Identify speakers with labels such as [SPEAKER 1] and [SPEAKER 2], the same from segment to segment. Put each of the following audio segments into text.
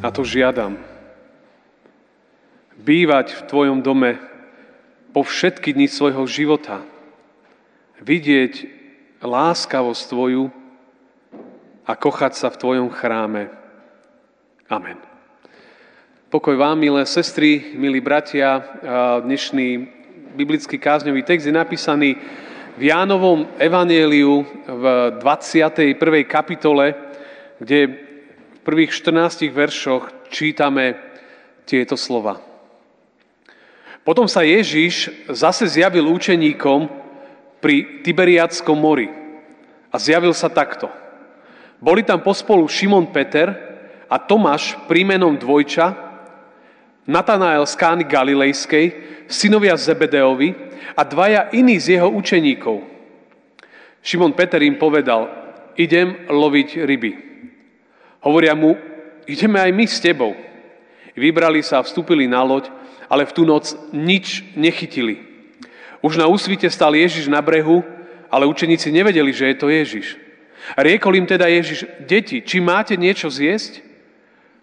[SPEAKER 1] a to žiadam. Bývať v Tvojom dome po všetky dni svojho života. Vidieť láskavosť Tvoju a kochať sa v Tvojom chráme. Amen. Pokoj vám, milé sestry, milí bratia. Dnešný biblický kázňový text je napísaný v Jánovom evanieliu v 21. kapitole, kde prvých 14 veršoch čítame tieto slova. Potom sa Ježiš zase zjavil učeníkom pri Tiberiadskom mori a zjavil sa takto. Boli tam pospolu Šimon Peter a Tomáš prímenom Dvojča, Natanael z Kány Galilejskej, synovia Zebedeovi a dvaja iní z jeho učeníkov. Šimon Peter im povedal, idem loviť ryby. Hovoria mu, ideme aj my s tebou. Vybrali sa a vstúpili na loď, ale v tú noc nič nechytili. Už na úsvite stal Ježiš na brehu, ale učeníci nevedeli, že je to Ježiš. Riekol im teda Ježiš, deti, či máte niečo zjesť?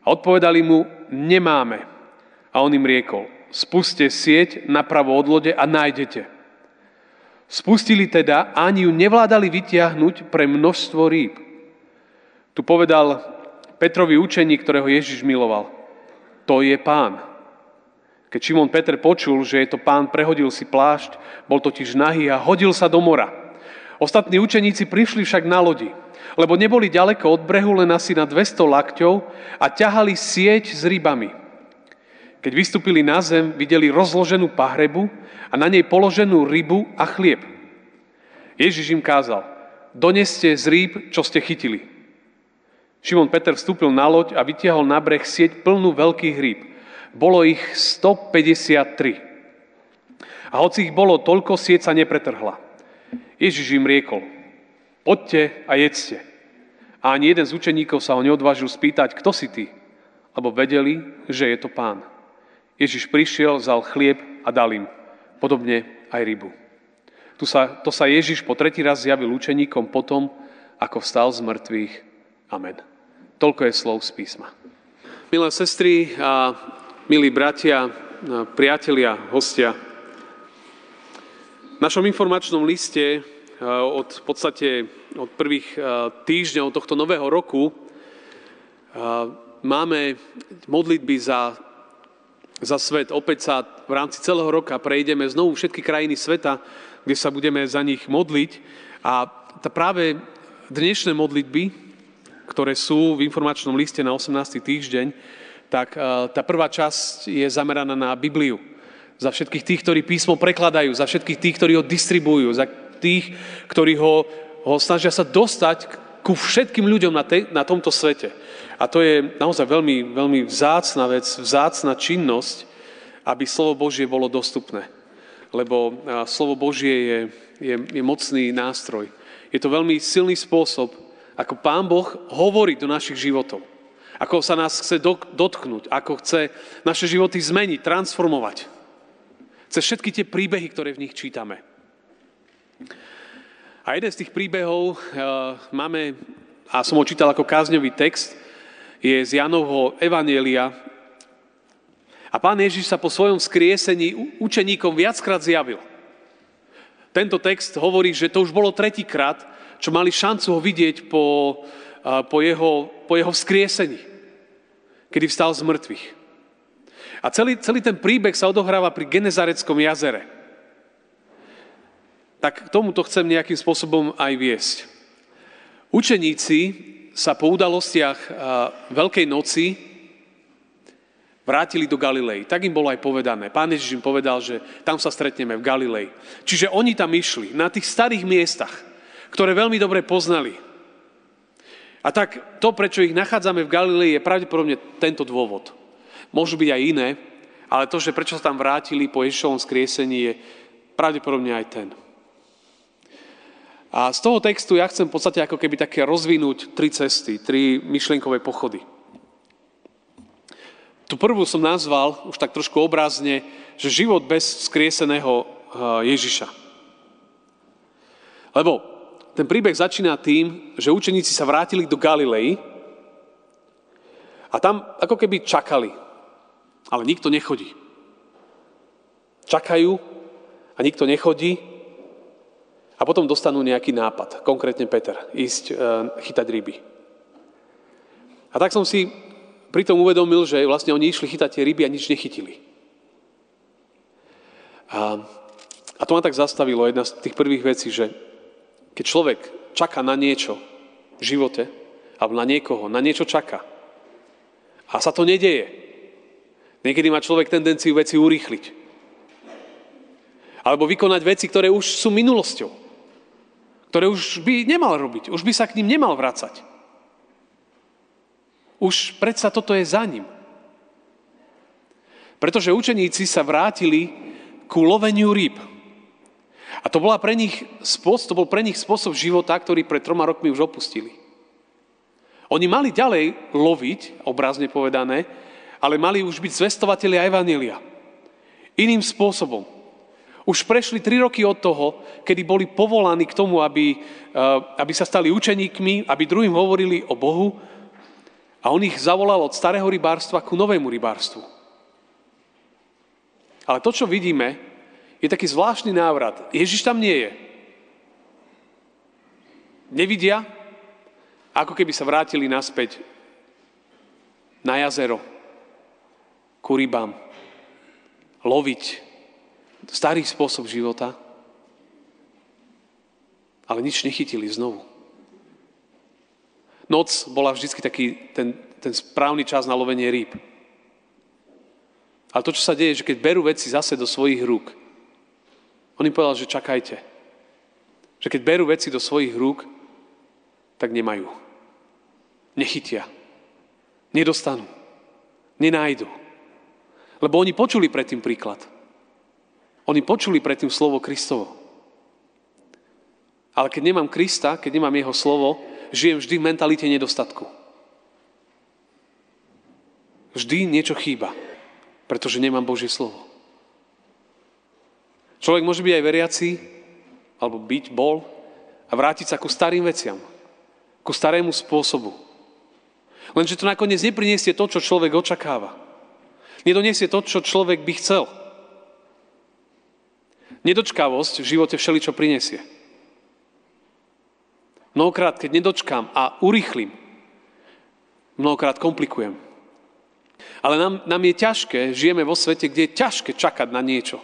[SPEAKER 1] A odpovedali mu, nemáme. A on im riekol, spuste sieť napravo od lode a nájdete. Spustili teda, ani ju nevládali vytiahnuť pre množstvo rýb. Tu povedal Petrovi učení, ktorého Ježiš miloval. To je pán. Keď Šimon Peter počul, že je to pán, prehodil si plášť, bol totiž nahý a hodil sa do mora. Ostatní učeníci prišli však na lodi, lebo neboli ďaleko od brehu, len asi na 200 lakťov a ťahali sieť s rybami. Keď vystúpili na zem, videli rozloženú pahrebu a na nej položenú rybu a chlieb. Ježiš im kázal, doneste z rýb, čo ste chytili. Šimon Peter vstúpil na loď a vytiahol na breh sieť plnú veľkých rýb. Bolo ich 153. A hoci ich bolo toľko, sieť sa nepretrhla. Ježiš im riekol, poďte a jedzte. A ani jeden z učeníkov sa ho neodvážil spýtať, kto si ty? Lebo vedeli, že je to pán. Ježiš prišiel, vzal chlieb a dal im. Podobne aj rybu. Tu sa, to sa Ježiš po tretí raz zjavil učeníkom potom, ako vstal z mŕtvych Amen. Toľko je slov z písma. Milé sestry a milí bratia, priatelia, hostia, v našom informačnom liste od v podstate od prvých týždňov tohto nového roku máme modlitby za, za svet. Opäť sa v rámci celého roka prejdeme znovu všetky krajiny sveta, kde sa budeme za nich modliť. A tá práve dnešné modlitby, ktoré sú v informačnom liste na 18. týždeň, tak eh, tá prvá časť je zameraná na Bibliu. Za všetkých tých, ktorí písmo prekladajú, za všetkých tých, ktorí ho distribujú, za tých, ktorí ho, ho snažia sa dostať ku všetkým ľuďom na, te, na tomto svete. A to je naozaj veľmi, veľmi vzácna vec, vzácna činnosť, aby slovo Božie bolo dostupné. Lebo eh, slovo Božie je, je, je mocný nástroj. Je to veľmi silný spôsob, ako Pán Boh hovorí do našich životov. Ako sa nás chce dotknúť, ako chce naše životy zmeniť, transformovať. Cez všetky tie príbehy, ktoré v nich čítame. A jeden z tých príbehov uh, máme, a som ho čítal ako kázňový text, je z Janovho Evanielia. A pán Ježiš sa po svojom skriesení učeníkom viackrát zjavil. Tento text hovorí, že to už bolo tretíkrát, čo mali šancu ho vidieť po, po, jeho, po jeho vzkriesení, kedy vstal z mŕtvych. A celý, celý ten príbeh sa odohráva pri Genezareckom jazere. Tak k tomuto chcem nejakým spôsobom aj viesť. Učeníci sa po udalostiach Veľkej noci vrátili do Galilei. Tak im bolo aj povedané. Pán Ježiš im povedal, že tam sa stretneme v Galilei. Čiže oni tam išli, na tých starých miestach ktoré veľmi dobre poznali. A tak to, prečo ich nachádzame v Galilei, je pravdepodobne tento dôvod. Môžu byť aj iné, ale to, že prečo sa tam vrátili po Ježišovom skriesení, je pravdepodobne aj ten. A z toho textu ja chcem v podstate ako keby také rozvinúť tri cesty, tri myšlienkové pochody. Tu prvú som nazval, už tak trošku obrazne, že život bez skrieseného eh, Ježiša. Lebo ten príbeh začína tým, že učeníci sa vrátili do Galilei a tam ako keby čakali, ale nikto nechodí. Čakajú a nikto nechodí a potom dostanú nejaký nápad, konkrétne Peter, ísť e, chytať ryby. A tak som si pritom uvedomil, že vlastne oni išli chytať tie ryby a nič nechytili. A, a to ma tak zastavilo, jedna z tých prvých vecí, že keď človek čaká na niečo v živote, alebo na niekoho, na niečo čaká, a sa to nedeje, niekedy má človek tendenciu veci urýchliť. Alebo vykonať veci, ktoré už sú minulosťou. Ktoré už by nemal robiť, už by sa k ním nemal vrácať. Už predsa toto je za ním. Pretože učeníci sa vrátili ku loveniu rýb. A to, bola pre nich, to bol pre nich spôsob života, ktorý pred troma rokmi už opustili. Oni mali ďalej loviť, obrazne povedané, ale mali už byť zvestovateľi a evanelia. Iným spôsobom. Už prešli tri roky od toho, kedy boli povolaní k tomu, aby, eh, aby sa stali učeníkmi, aby druhým hovorili o Bohu, a on ich zavolal od starého rybárstva ku novému rybárstvu. Ale to, čo vidíme, je taký zvláštny návrat. Ježiš tam nie je. Nevidia, ako keby sa vrátili naspäť na jazero, ku rybám, loviť. Starý spôsob života, ale nič nechytili znovu. Noc bola vždy taký ten, ten správny čas na lovenie rýb. Ale to, čo sa deje, že keď berú veci zase do svojich rúk, on im povedal, že čakajte. Že keď berú veci do svojich rúk, tak nemajú. Nechytia. Nedostanú. Nenájdu. Lebo oni počuli predtým príklad. Oni počuli predtým slovo Kristovo. Ale keď nemám Krista, keď nemám jeho slovo, žijem vždy v mentalite nedostatku. Vždy niečo chýba, pretože nemám Božie slovo. Človek môže byť aj veriaci, alebo byť, bol, a vrátiť sa ku starým veciam, ku starému spôsobu. Lenže to nakoniec nepriniesie to, čo človek očakáva. Nedoniesie to, čo človek by chcel. Nedočkavosť v živote všeličo prinesie. Mnohokrát, keď nedočkám a urychlím, mnohokrát komplikujem. Ale nám, nám je ťažké, žijeme vo svete, kde je ťažké čakať na niečo,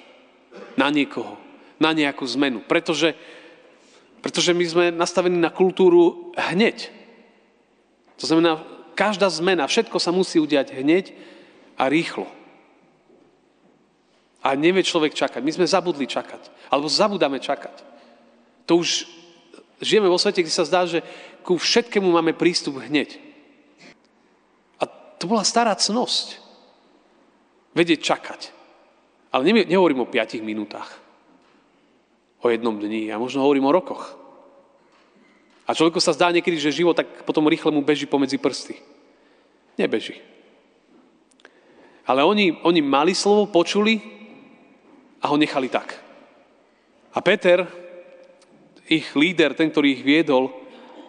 [SPEAKER 1] na niekoho, na nejakú zmenu. Pretože, pretože my sme nastavení na kultúru hneď. To znamená, každá zmena, všetko sa musí udiať hneď a rýchlo. A nevie človek čakať. My sme zabudli čakať. Alebo zabudáme čakať. To už Žijeme vo svete, kde sa zdá, že ku všetkému máme prístup hneď. A to bola stará cnosť. Vedieť čakať. Ale nehovorím o 5 minútach. O jednom dni. A možno hovorím o rokoch. A človeku sa zdá niekedy, že život tak potom rýchle mu beží pomedzi prsty. Nebeží. Ale oni, oni mali slovo, počuli a ho nechali tak. A Peter ich líder, ten, ktorý ich viedol,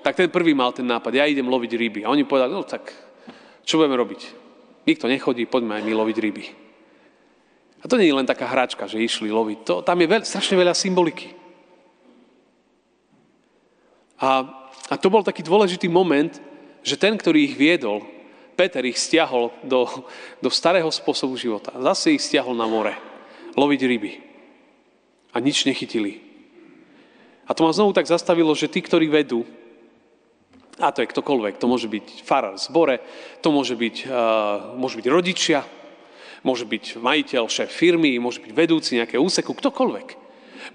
[SPEAKER 1] tak ten prvý mal ten nápad, ja idem loviť ryby. A oni povedali, no tak, čo budeme robiť? Nikto nechodí, poďme aj my loviť ryby. A to nie je len taká hračka, že išli loviť. To, tam je veľ, strašne veľa symboliky. A, a to bol taký dôležitý moment, že ten, ktorý ich viedol, Peter ich stiahol do, do starého spôsobu života. Zase ich stiahol na more. Loviť ryby. A nič nechytili. A to ma znovu tak zastavilo, že tí, ktorí vedú, a to je ktokoľvek, to môže byť farár v zbore, to môže byť, uh, môže byť rodičia, môže byť majiteľ, šéf firmy, môže byť vedúci nejaké úseku, ktokoľvek.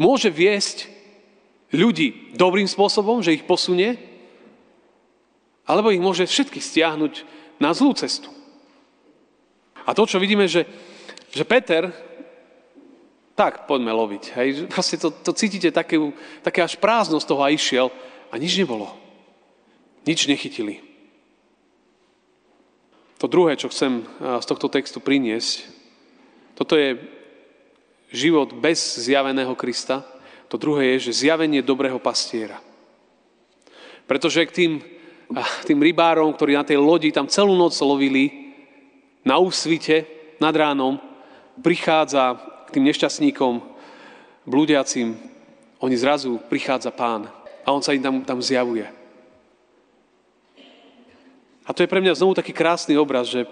[SPEAKER 1] Môže viesť ľudí dobrým spôsobom, že ich posunie, Alebo ich môže všetkých stiahnuť na zlú cestu. A to, čo vidíme, že, že Peter, tak poďme loviť. Hej. Proste to, to cítite také, také až prázdnosť toho a išiel a nič nebolo. Nič nechytili. To druhé, čo chcem z tohto textu priniesť, toto je život bez zjaveného Krista. To druhé je, že zjavenie dobrého pastiera. Pretože k tým, tým rybárom, ktorí na tej lodi tam celú noc lovili, na úsvite, nad ránom, prichádza k tým nešťastníkom, blúdiacim, oni zrazu prichádza pán a on sa im tam, tam zjavuje. A to je pre mňa znovu taký krásny obraz, že,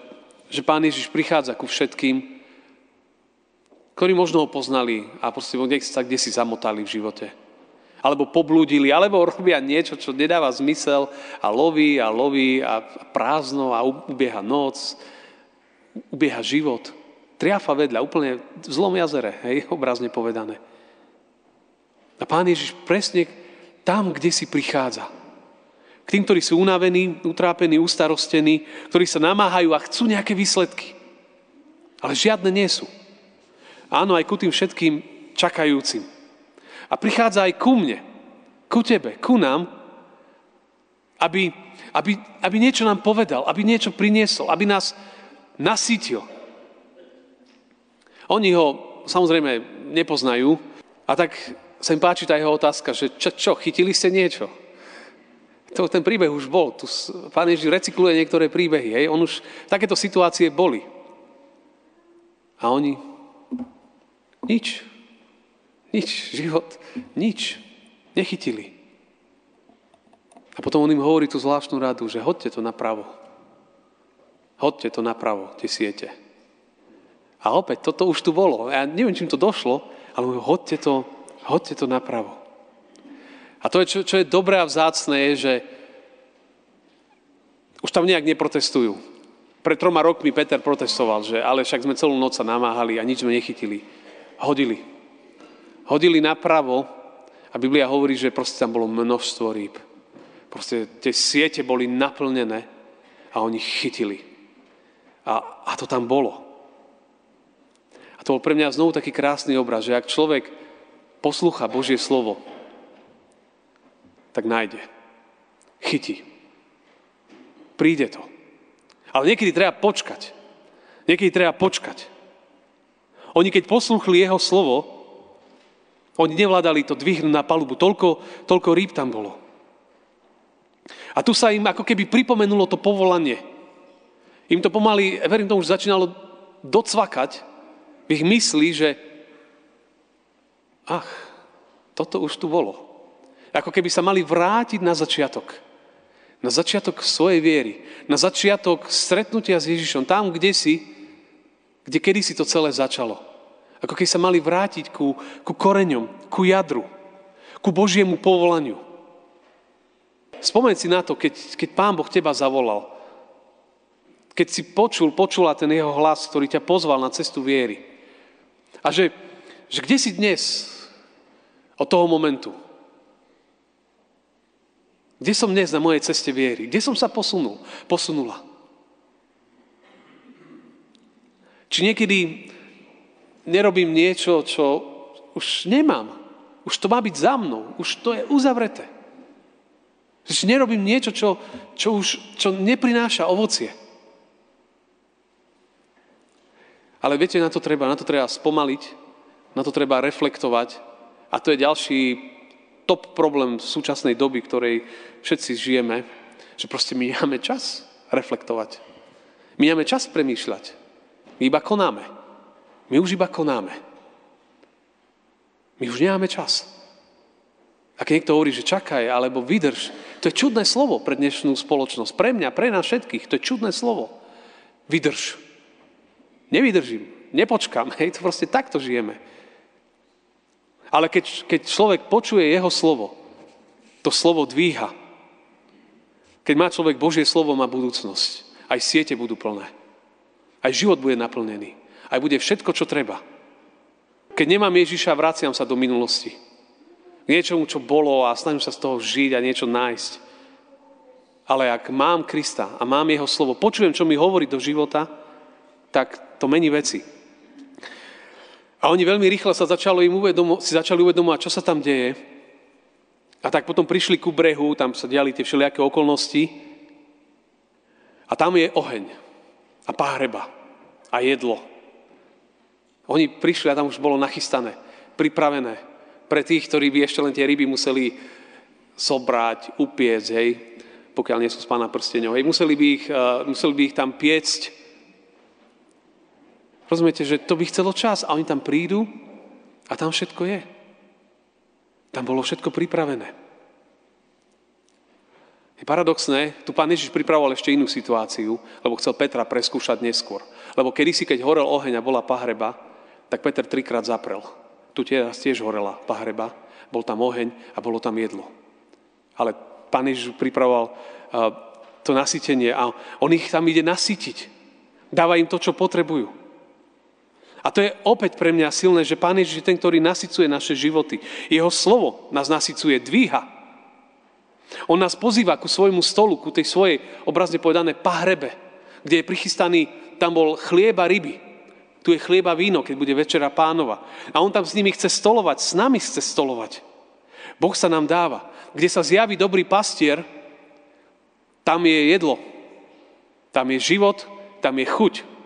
[SPEAKER 1] že pán Ježiš prichádza ku všetkým, ktorí možno ho poznali a proste nech sa kde si zamotali v živote. Alebo poblúdili, alebo robia niečo, čo nedáva zmysel a loví a loví a prázdno a ubieha noc, ubieha život. Triafa vedľa, úplne v zlom jazere, hej, obrazne povedané. A pán Ježiš presne tam, kde si prichádza. K tým, ktorí sú unavení, utrápení, ustarostení, ktorí sa namáhajú a chcú nejaké výsledky. Ale žiadne nie sú. Áno, aj ku tým všetkým čakajúcim. A prichádza aj ku mne, ku tebe, ku nám, aby, aby, aby niečo nám povedal, aby niečo priniesol, aby nás nasítil. Oni ho samozrejme nepoznajú a tak sa im páči tá jeho otázka, že čo, čo chytili ste niečo? To, ten príbeh už bol. Tu pán Ježiš recykluje niektoré príbehy. Hej? On už takéto situácie boli. A oni nič. Nič. Život. Nič. Nechytili. A potom on im hovorí tú zvláštnu radu, že hodte to napravo. Hodte to napravo, tie siete. A opäť, toto už tu bolo. Ja neviem, čím to došlo, ale hodte to, hodte to napravo. A to, je, čo, čo je dobré a vzácné, je, že už tam nejak neprotestujú. Pred troma rokmi Peter protestoval, že ale však sme celú noc sa namáhali a nič sme nechytili hodili. Hodili napravo a Biblia hovorí, že proste tam bolo množstvo rýb. Proste tie siete boli naplnené a oni chytili. A, a to tam bolo. A to bol pre mňa znovu taký krásny obraz, že ak človek poslúcha Božie slovo, tak nájde. Chytí. Príde to. Ale niekedy treba počkať. Niekedy treba počkať. Oni keď poslúchli jeho slovo, oni nevládali to dvihnúť na palubu. Toľko, toľko rýb tam bolo. A tu sa im ako keby pripomenulo to povolanie. Im to pomaly, verím tomu, už začínalo docvakať v ich mysli, že ach, toto už tu bolo. Ako keby sa mali vrátiť na začiatok. Na začiatok svojej viery. Na začiatok stretnutia s Ježišom. Tam, kde si, kde kedy si to celé začalo. Ako keď sa mali vrátiť ku, ku koreňom, ku jadru, ku Božiemu povolaniu. Spomeň si na to, keď, keď Pán Boh teba zavolal. Keď si počul, počula ten jeho hlas, ktorý ťa pozval na cestu viery. A že, že kde si dnes od toho momentu? Kde som dnes na mojej ceste viery? Kde som sa posunul? Posunula? Či niekedy nerobím niečo, čo už nemám. Už to má byť za mnou. Už to je uzavreté. Že nerobím niečo, čo, čo už čo neprináša ovocie. Ale viete, na to treba, na to treba spomaliť, na to treba reflektovať. A to je ďalší top problém v súčasnej doby, ktorej všetci žijeme, že proste my máme čas reflektovať. My máme čas premýšľať. My iba konáme. My už iba konáme. My už nemáme čas. A keď niekto hovorí, že čakaj, alebo vydrž, to je čudné slovo pre dnešnú spoločnosť. Pre mňa, pre nás všetkých, to je čudné slovo. Vydrž. Nevydržím, nepočkám, hej, to proste takto žijeme. Ale keď, keď človek počuje jeho slovo, to slovo dvíha. Keď má človek Božie slovo, má budúcnosť. Aj siete budú plné. Aj život bude naplnený. Aj bude všetko, čo treba. Keď nemám Ježiša, vraciam sa do minulosti. K niečomu, čo bolo a snažím sa z toho žiť a niečo nájsť. Ale ak mám Krista a mám jeho slovo, počujem, čo mi hovorí do života, tak to mení veci. A oni veľmi rýchlo sa začalo im uvedomo, si začali uvedomovať, čo sa tam deje. A tak potom prišli ku brehu, tam sa diali tie všelijaké okolnosti. A tam je oheň a páhreba a jedlo. Oni prišli a tam už bolo nachystané, pripravené pre tých, ktorí by ešte len tie ryby museli zobrať, upiecť, hej, pokiaľ nie sú z pána prsteňov. Hej, museli by ich, uh, museli by ich tam piecť. Rozumiete, že to by chcelo čas a oni tam prídu a tam všetko je. Tam bolo všetko pripravené. Je paradoxné, tu pán Ježiš pripravoval ešte inú situáciu, lebo chcel Petra preskúšať neskôr. Lebo kedysi, keď horel oheň a bola pahreba, tak Peter trikrát zaprel. Tu teraz tiež horela pahreba, bol tam oheň a bolo tam jedlo. Ale pán Ježiš pripravoval to nasytenie a on ich tam ide nasytiť. Dáva im to, čo potrebujú. A to je opäť pre mňa silné, že Pán Ježiš je ten, ktorý nasycuje naše životy. Jeho slovo nás nasycuje, dvíha. On nás pozýva ku svojmu stolu, ku tej svojej, obrazne povedané, pahrebe, kde je prichystaný, tam bol chlieba ryby. Tu je chlieba víno, keď bude večera pánova. A on tam s nimi chce stolovať, s nami chce stolovať. Boh sa nám dáva. Kde sa zjaví dobrý pastier, tam je jedlo. Tam je život, tam je chuť.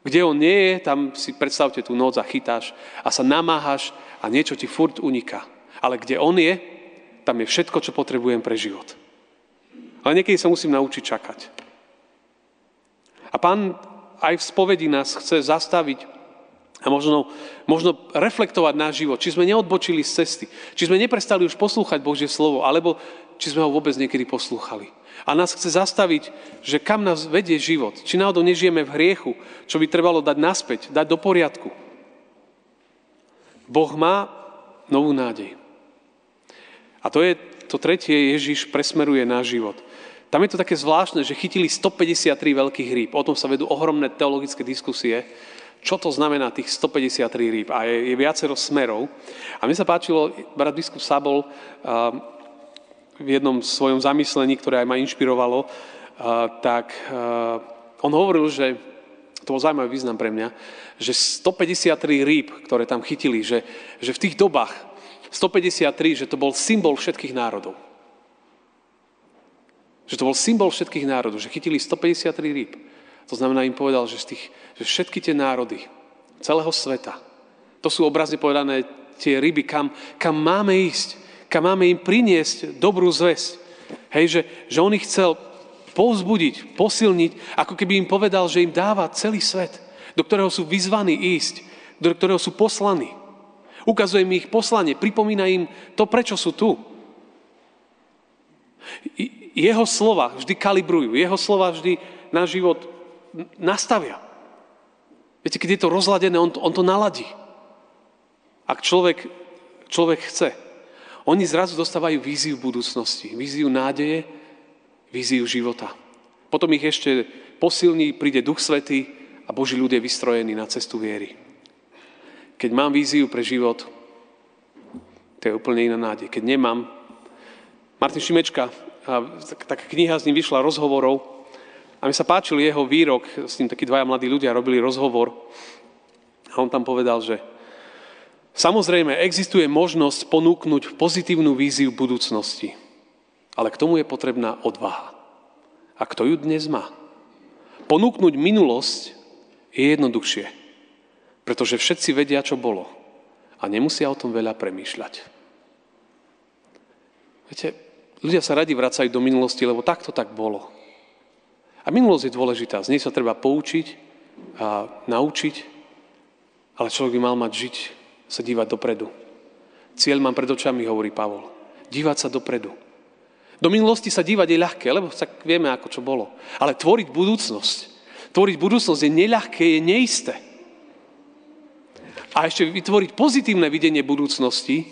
[SPEAKER 1] Kde on nie je, tam si predstavte tú noc a chytáš a sa namáhaš a niečo ti furt uniká. Ale kde on je, tam je všetko, čo potrebujem pre život. Ale niekedy sa musím naučiť čakať. A pán aj v spovedi nás chce zastaviť a možno, možno reflektovať náš život. Či sme neodbočili z cesty. Či sme neprestali už poslúchať Božie slovo, alebo či sme ho vôbec niekedy poslúchali. A nás chce zastaviť, že kam nás vedie život. Či náhodou nežijeme v hriechu, čo by trebalo dať naspäť, dať do poriadku. Boh má novú nádej. A to je to tretie, Ježiš presmeruje náš život. Tam je to také zvláštne, že chytili 153 veľkých rýb. O tom sa vedú ohromné teologické diskusie, čo to znamená tých 153 rýb. A je, je viacero smerov. A mne sa páčilo, brat biskup Sabol, v jednom svojom zamyslení, ktoré aj ma inšpirovalo, tak on hovoril, že to bol zaujímavý význam pre mňa, že 153 rýb, ktoré tam chytili, že, že v tých dobách 153, že to bol symbol všetkých národov. Že to bol symbol všetkých národov, že chytili 153 rýb. To znamená, im povedal, že, z tých, že všetky tie národy celého sveta, to sú obrazne povedané tie ryby, kam, kam máme ísť kam máme im priniesť dobrú zväzť. Hej, že, že on ich chcel povzbudiť, posilniť, ako keby im povedal, že im dáva celý svet, do ktorého sú vyzvaní ísť, do ktorého sú poslaní. Ukazuje mi ich poslanie, pripomína im to, prečo sú tu. Jeho slova vždy kalibrujú, jeho slova vždy na život nastavia. Viete, keď je to rozladené, on, on to naladí. Ak človek, človek chce. Oni zrazu dostávajú víziu budúcnosti, víziu nádeje, víziu života. Potom ich ešte posilní, príde Duch Svetý a Boží ľud je vystrojený na cestu viery. Keď mám víziu pre život, to je úplne iná nádej. Keď nemám, Martin Šimečka, taká kniha z ním vyšla rozhovorov a mi sa páčil jeho výrok, s ním takí dvaja mladí ľudia robili rozhovor a on tam povedal, že Samozrejme, existuje možnosť ponúknuť pozitívnu víziu budúcnosti, ale k tomu je potrebná odvaha. A kto ju dnes má? Ponúknuť minulosť je jednoduchšie, pretože všetci vedia, čo bolo a nemusia o tom veľa premýšľať. Viete, ľudia sa radi vracajú do minulosti, lebo takto tak bolo. A minulosť je dôležitá, z nej sa treba poučiť a naučiť, ale človek by mal mať žiť sa dívať dopredu. Cieľ mám pred očami, hovorí Pavol. Dívať sa dopredu. Do minulosti sa dívať je ľahké, lebo sa vieme, ako čo bolo. Ale tvoriť budúcnosť, tvoriť budúcnosť je neľahké, je neisté. A ešte vytvoriť pozitívne videnie budúcnosti,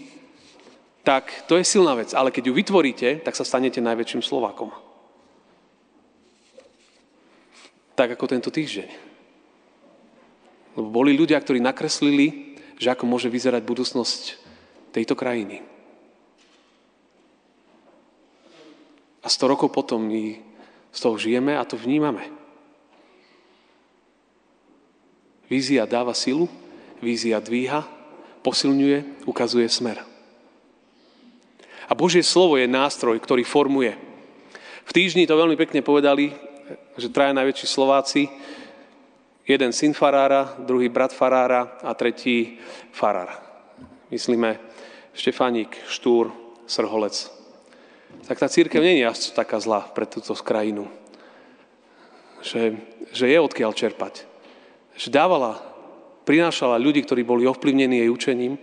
[SPEAKER 1] tak to je silná vec. Ale keď ju vytvoríte, tak sa stanete najväčším Slovákom. Tak ako tento týždeň. Lebo boli ľudia, ktorí nakreslili že ako môže vyzerať budúcnosť tejto krajiny. A A 100 rokov potom my z toho žijeme a to vnímame. Vízia dáva silu, vízia dvíha, posilňuje, ukazuje smer. A Božie slovo je nástroj, ktorý formuje. V týždni to veľmi pekne povedali, že traja najväčší Slováci, jeden syn farára, druhý brat farára a tretí farár. Myslíme Štefánik, Štúr, Srholec. Tak tá církev nie je až taká zlá pre túto krajinu. Že, že je odkiaľ čerpať. Že dávala, prinášala ľudí, ktorí boli ovplyvnení jej učením,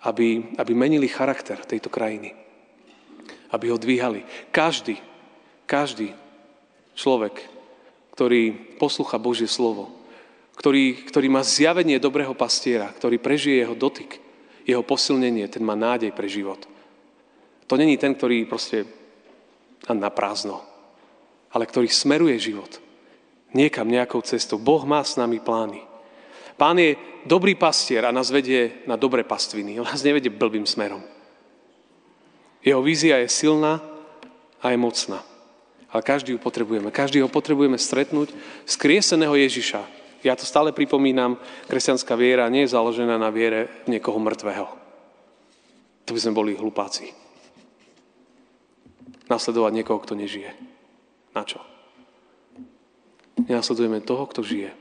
[SPEAKER 1] aby, aby menili charakter tejto krajiny. Aby ho dvíhali. Každý, každý človek, ktorý poslucha Božie slovo, ktorý, ktorý má zjavenie dobrého pastiera, ktorý prežije jeho dotyk, jeho posilnenie, ten má nádej pre život. To není ten, ktorý proste na prázdno, ale ktorý smeruje život niekam nejakou cestou. Boh má s nami plány. Pán je dobrý pastier a nás vedie na dobré pastviny. On nás nevedie blbým smerom. Jeho vízia je silná a je mocná. Ale každý ju potrebujeme. Každý ho potrebujeme stretnúť z krieseného Ježiša. Ja to stále pripomínam, kresťanská viera nie je založená na viere niekoho mŕtvého. To by sme boli hlupáci. Nasledovať niekoho, kto nežije. Na čo? Nenasledujeme toho, kto žije.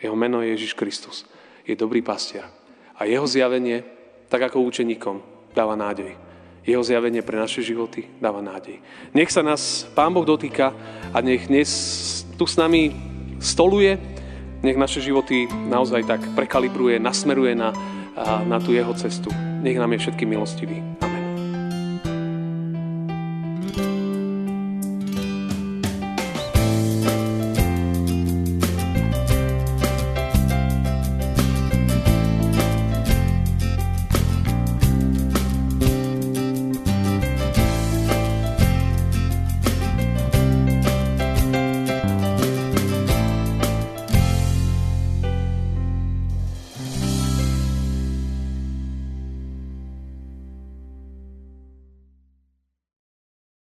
[SPEAKER 1] Jeho meno je Ježiš Kristus. Je dobrý pastier. A jeho zjavenie, tak ako učeníkom, dáva nádej. Jeho zjavenie pre naše životy dáva nádej. Nech sa nás Pán Boh dotýka a nech dnes tu s nami stoluje, nech naše životy naozaj tak prekalibruje, nasmeruje na, na tú jeho cestu. Nech nám je všetky milostivý. Amen.